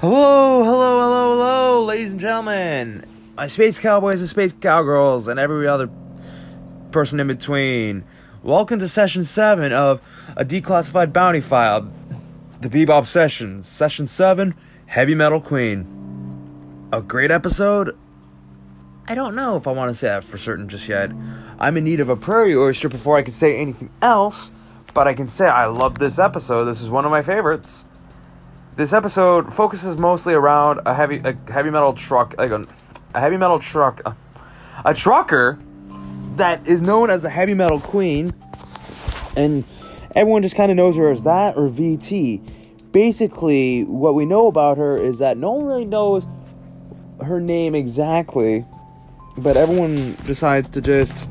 Hello, hello, hello, hello, ladies and gentlemen, my space cowboys and space cowgirls, and every other person in between. Welcome to session 7 of a declassified bounty file, the Bebop Sessions. Session 7 Heavy Metal Queen. A great episode? I don't know if I want to say that for certain just yet. I'm in need of a prairie oyster before I can say anything else, but I can say I love this episode. This is one of my favorites. This episode focuses mostly around a heavy a heavy metal truck, like a, a heavy metal truck, a, a trucker that is known as the heavy metal queen, and everyone just kind of knows her as that or VT. Basically, what we know about her is that no one really knows her name exactly, but everyone decides to just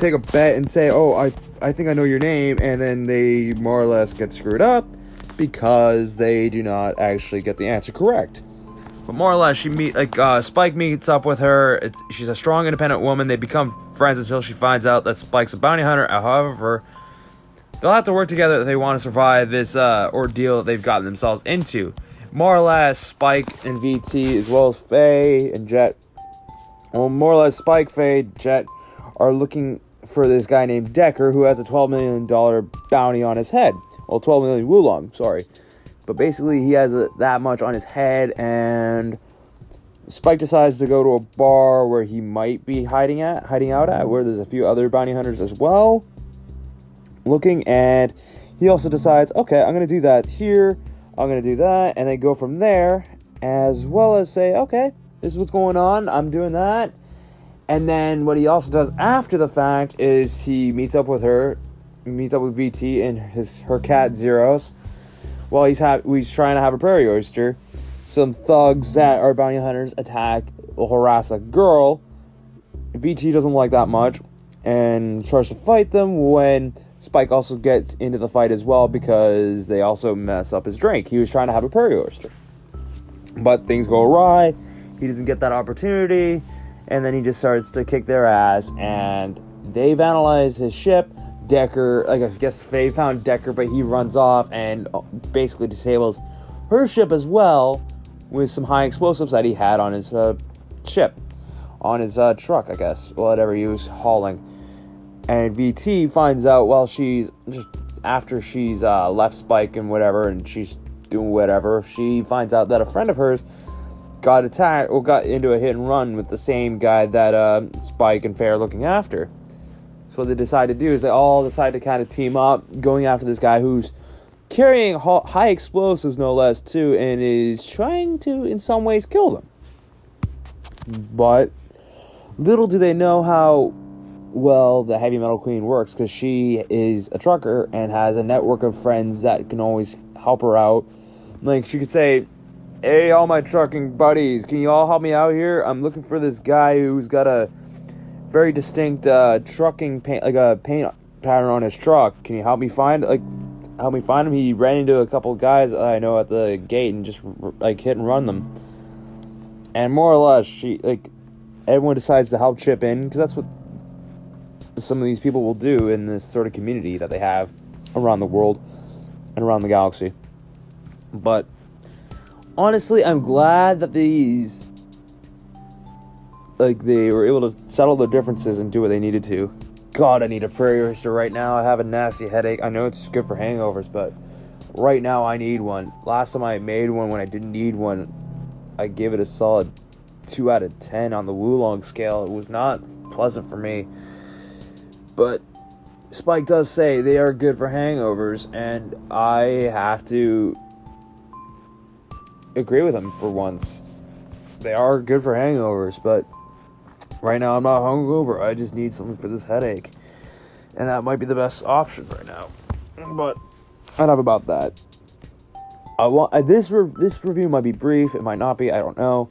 take a bet and say, "Oh, I I think I know your name," and then they more or less get screwed up because they do not actually get the answer correct. But more or less, she meet like uh, Spike meets up with her. It's, she's a strong, independent woman. They become friends until she finds out that Spike's a bounty hunter. However, they'll have to work together if they want to survive this uh, ordeal that they've gotten themselves into. More or less, Spike and VT, as well as Faye and Jet, well, more or less, Spike, Faye, Jet are looking for this guy named Decker who has a $12 million bounty on his head well, 12 million Woolong, sorry. But basically, he has a, that much on his head, and Spike decides to go to a bar where he might be hiding at, hiding out at, where there's a few other bounty hunters as well. Looking, and he also decides, okay, I'm gonna do that here. I'm gonna do that, and then go from there, as well as say, okay, this is what's going on. I'm doing that. And then what he also does after the fact is he meets up with her meets up with VT and his her cat Zeros. While he's he's trying to have a prairie oyster, some thugs that are bounty hunters attack or harass a girl. VT doesn't like that much and starts to fight them when Spike also gets into the fight as well because they also mess up his drink. He was trying to have a prairie oyster. But things go awry. He doesn't get that opportunity. And then he just starts to kick their ass. And they've analyzed his ship. Decker, like I guess Faye found Decker, but he runs off and basically disables her ship as well with some high explosives that he had on his uh, ship, on his uh, truck, I guess, whatever he was hauling. And VT finds out while she's just after she's uh, left Spike and whatever, and she's doing whatever, she finds out that a friend of hers got attacked or got into a hit and run with the same guy that uh, Spike and Faye are looking after. So what they decide to do is they all decide to kind of team up, going after this guy who's carrying high explosives, no less, too, and is trying to, in some ways, kill them. But little do they know how well the heavy metal queen works because she is a trucker and has a network of friends that can always help her out. Like she could say, "Hey, all my trucking buddies, can you all help me out here? I'm looking for this guy who's got a very distinct uh, trucking paint, like a paint pattern on his truck. Can you help me find like help me find him? He ran into a couple guys I know at the gate and just like hit and run them. And more or less, she like everyone decides to help chip in because that's what some of these people will do in this sort of community that they have around the world and around the galaxy. But honestly, I'm glad that these like they were able to settle their differences and do what they needed to. God, I need a prairie oyster right now. I have a nasty headache. I know it's good for hangovers, but right now I need one. Last time I made one when I didn't need one, I gave it a solid 2 out of 10 on the Woolong scale. It was not pleasant for me. But Spike does say they are good for hangovers, and I have to agree with him for once. They are good for hangovers, but Right now, I'm not hungover. I just need something for this headache, and that might be the best option right now. But enough about that. I want uh, this. Re- this review might be brief. It might not be. I don't know.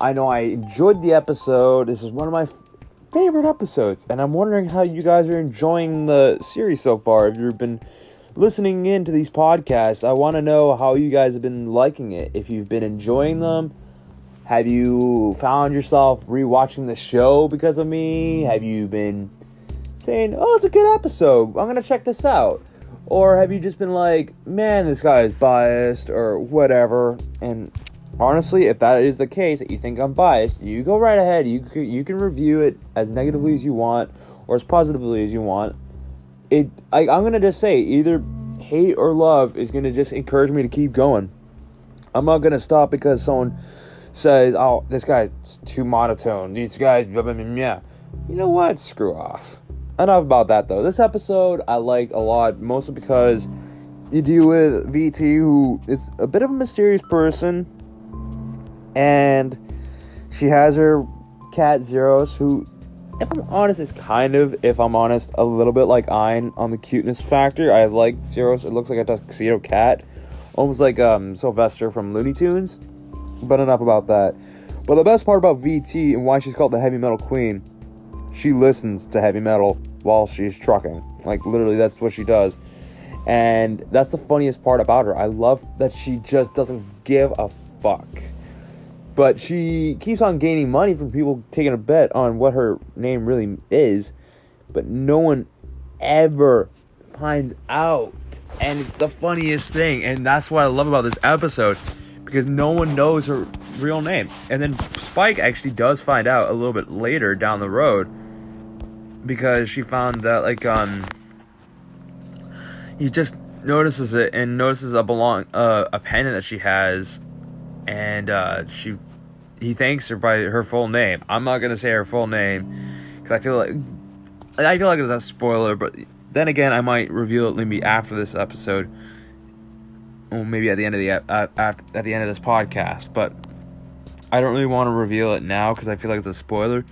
I know I enjoyed the episode. This is one of my f- favorite episodes, and I'm wondering how you guys are enjoying the series so far. If you've been listening into these podcasts, I want to know how you guys have been liking it. If you've been enjoying them have you found yourself rewatching the show because of me? Have you been saying, "Oh, it's a good episode. I'm gonna check this out," Or have you just been like, man, this guy is biased or whatever? And honestly, if that is the case, that you think I'm biased, you go right ahead. You you can review it as negatively as you want or as positively as you want. It I, I'm gonna just say either hate or love is gonna just encourage me to keep going. I'm not gonna stop because someone says, "Oh, this guy's too monotone." These guys, blah, blah, blah, blah. You know what? Screw off. Enough about that though. This episode I liked a lot, mostly because you deal with VT, who is a bit of a mysterious person, and she has her cat Zeros, who, if I'm honest, it's kind of, if I'm honest, a little bit like Ein on the cuteness factor. I like Zeros. It looks like a tuxedo cat, almost like um, Sylvester from Looney Tunes. But enough about that. But the best part about VT and why she's called the heavy metal queen, she listens to heavy metal while she's trucking. Like literally, that's what she does. And that's the funniest part about her. I love that she just doesn't give a fuck. But she keeps on gaining money from people taking a bet on what her name really is. But no one ever finds out. And it's the funniest thing. And that's what I love about this episode. Because no one knows her real name. And then Spike actually does find out a little bit later down the road. Because she found that, like, um, he just notices it and notices a belong uh, a pendant that she has, and uh, she he thanks her by her full name. I'm not gonna say her full name because I feel like I feel like it's a spoiler, but then again, I might reveal it maybe after this episode, or maybe at the end of the at, uh, at, at the end of this podcast. But I don't really want to reveal it now because I feel like it's a spoiler.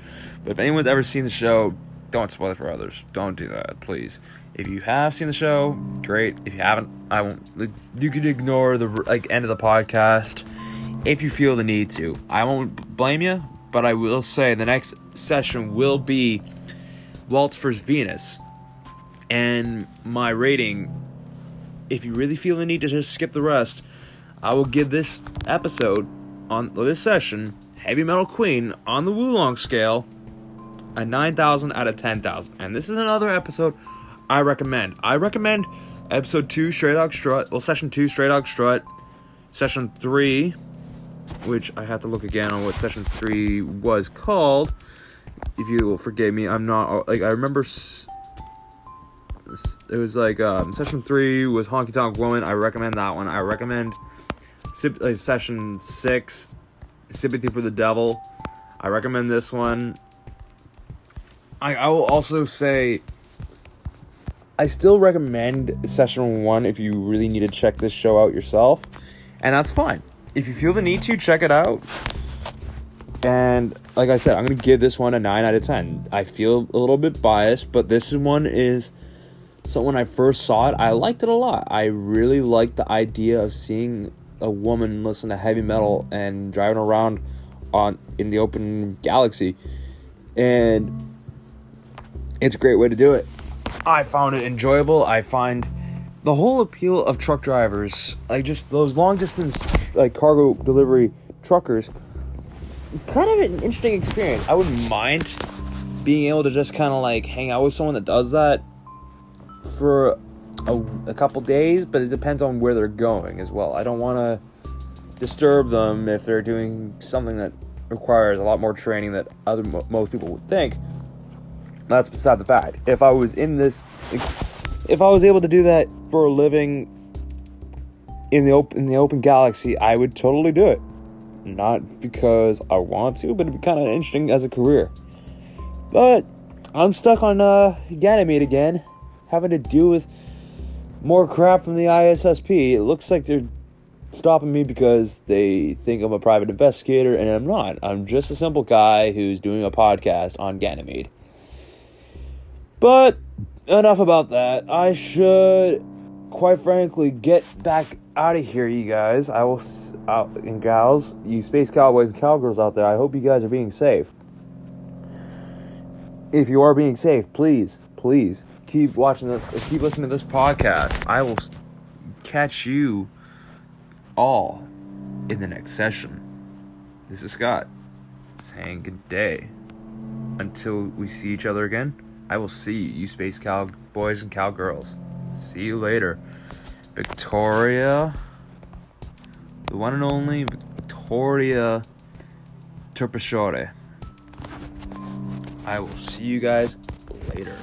But if anyone's ever seen the show, don't spoil it for others. Don't do that, please. If you have seen the show, great. If you haven't, I won't. Like, you can ignore the like end of the podcast if you feel the need to. I won't blame you, but I will say the next session will be Waltz vs Venus, and my rating. If you really feel the need to just skip the rest, I will give this episode on this session, Heavy Metal Queen, on the Woolong scale, a 9,000 out of 10,000. And this is another episode I recommend. I recommend episode 2, Stray Dog Strut, well, session 2, Stray Dog Strut, session 3, which I have to look again on what session 3 was called. If you will forgive me, I'm not, like, I remember. S- it was like um, session three was Honky Tonk Woman. I recommend that one. I recommend uh, session six, Sympathy for the Devil. I recommend this one. I, I will also say I still recommend session one if you really need to check this show out yourself, and that's fine. If you feel the need to, check it out. And like I said, I'm gonna give this one a nine out of ten. I feel a little bit biased, but this one is so when I first saw it, I liked it a lot. I really liked the idea of seeing a woman listen to heavy metal and driving around on in the open galaxy, and it's a great way to do it. I found it enjoyable. I find the whole appeal of truck drivers, like just those long distance like cargo delivery truckers, kind of an interesting experience. I wouldn't mind being able to just kind of like hang out with someone that does that for a, a couple days, but it depends on where they're going as well. I don't want to disturb them if they're doing something that requires a lot more training that other most people would think. That's beside the fact. If I was in this, if I was able to do that for a living in the open in the open galaxy, I would totally do it. Not because I want to, but it'd be kind of interesting as a career. But I'm stuck on uh, Ganymede again, having to deal with more crap from the ISSP. It looks like they're stopping me because they think I'm a private investigator, and I'm not. I'm just a simple guy who's doing a podcast on Ganymede. But enough about that. I should, quite frankly, get back out of here, you guys. I will, out and gals, you space cowboys and cowgirls out there. I hope you guys are being safe. If you are being safe, please, please keep watching this. Keep listening to this podcast. I will catch you all in the next session. This is Scott saying good day. Until we see each other again. I will see you, space cowboys and cowgirls. See you later. Victoria, the one and only Victoria Terpsichore. I will see you guys later.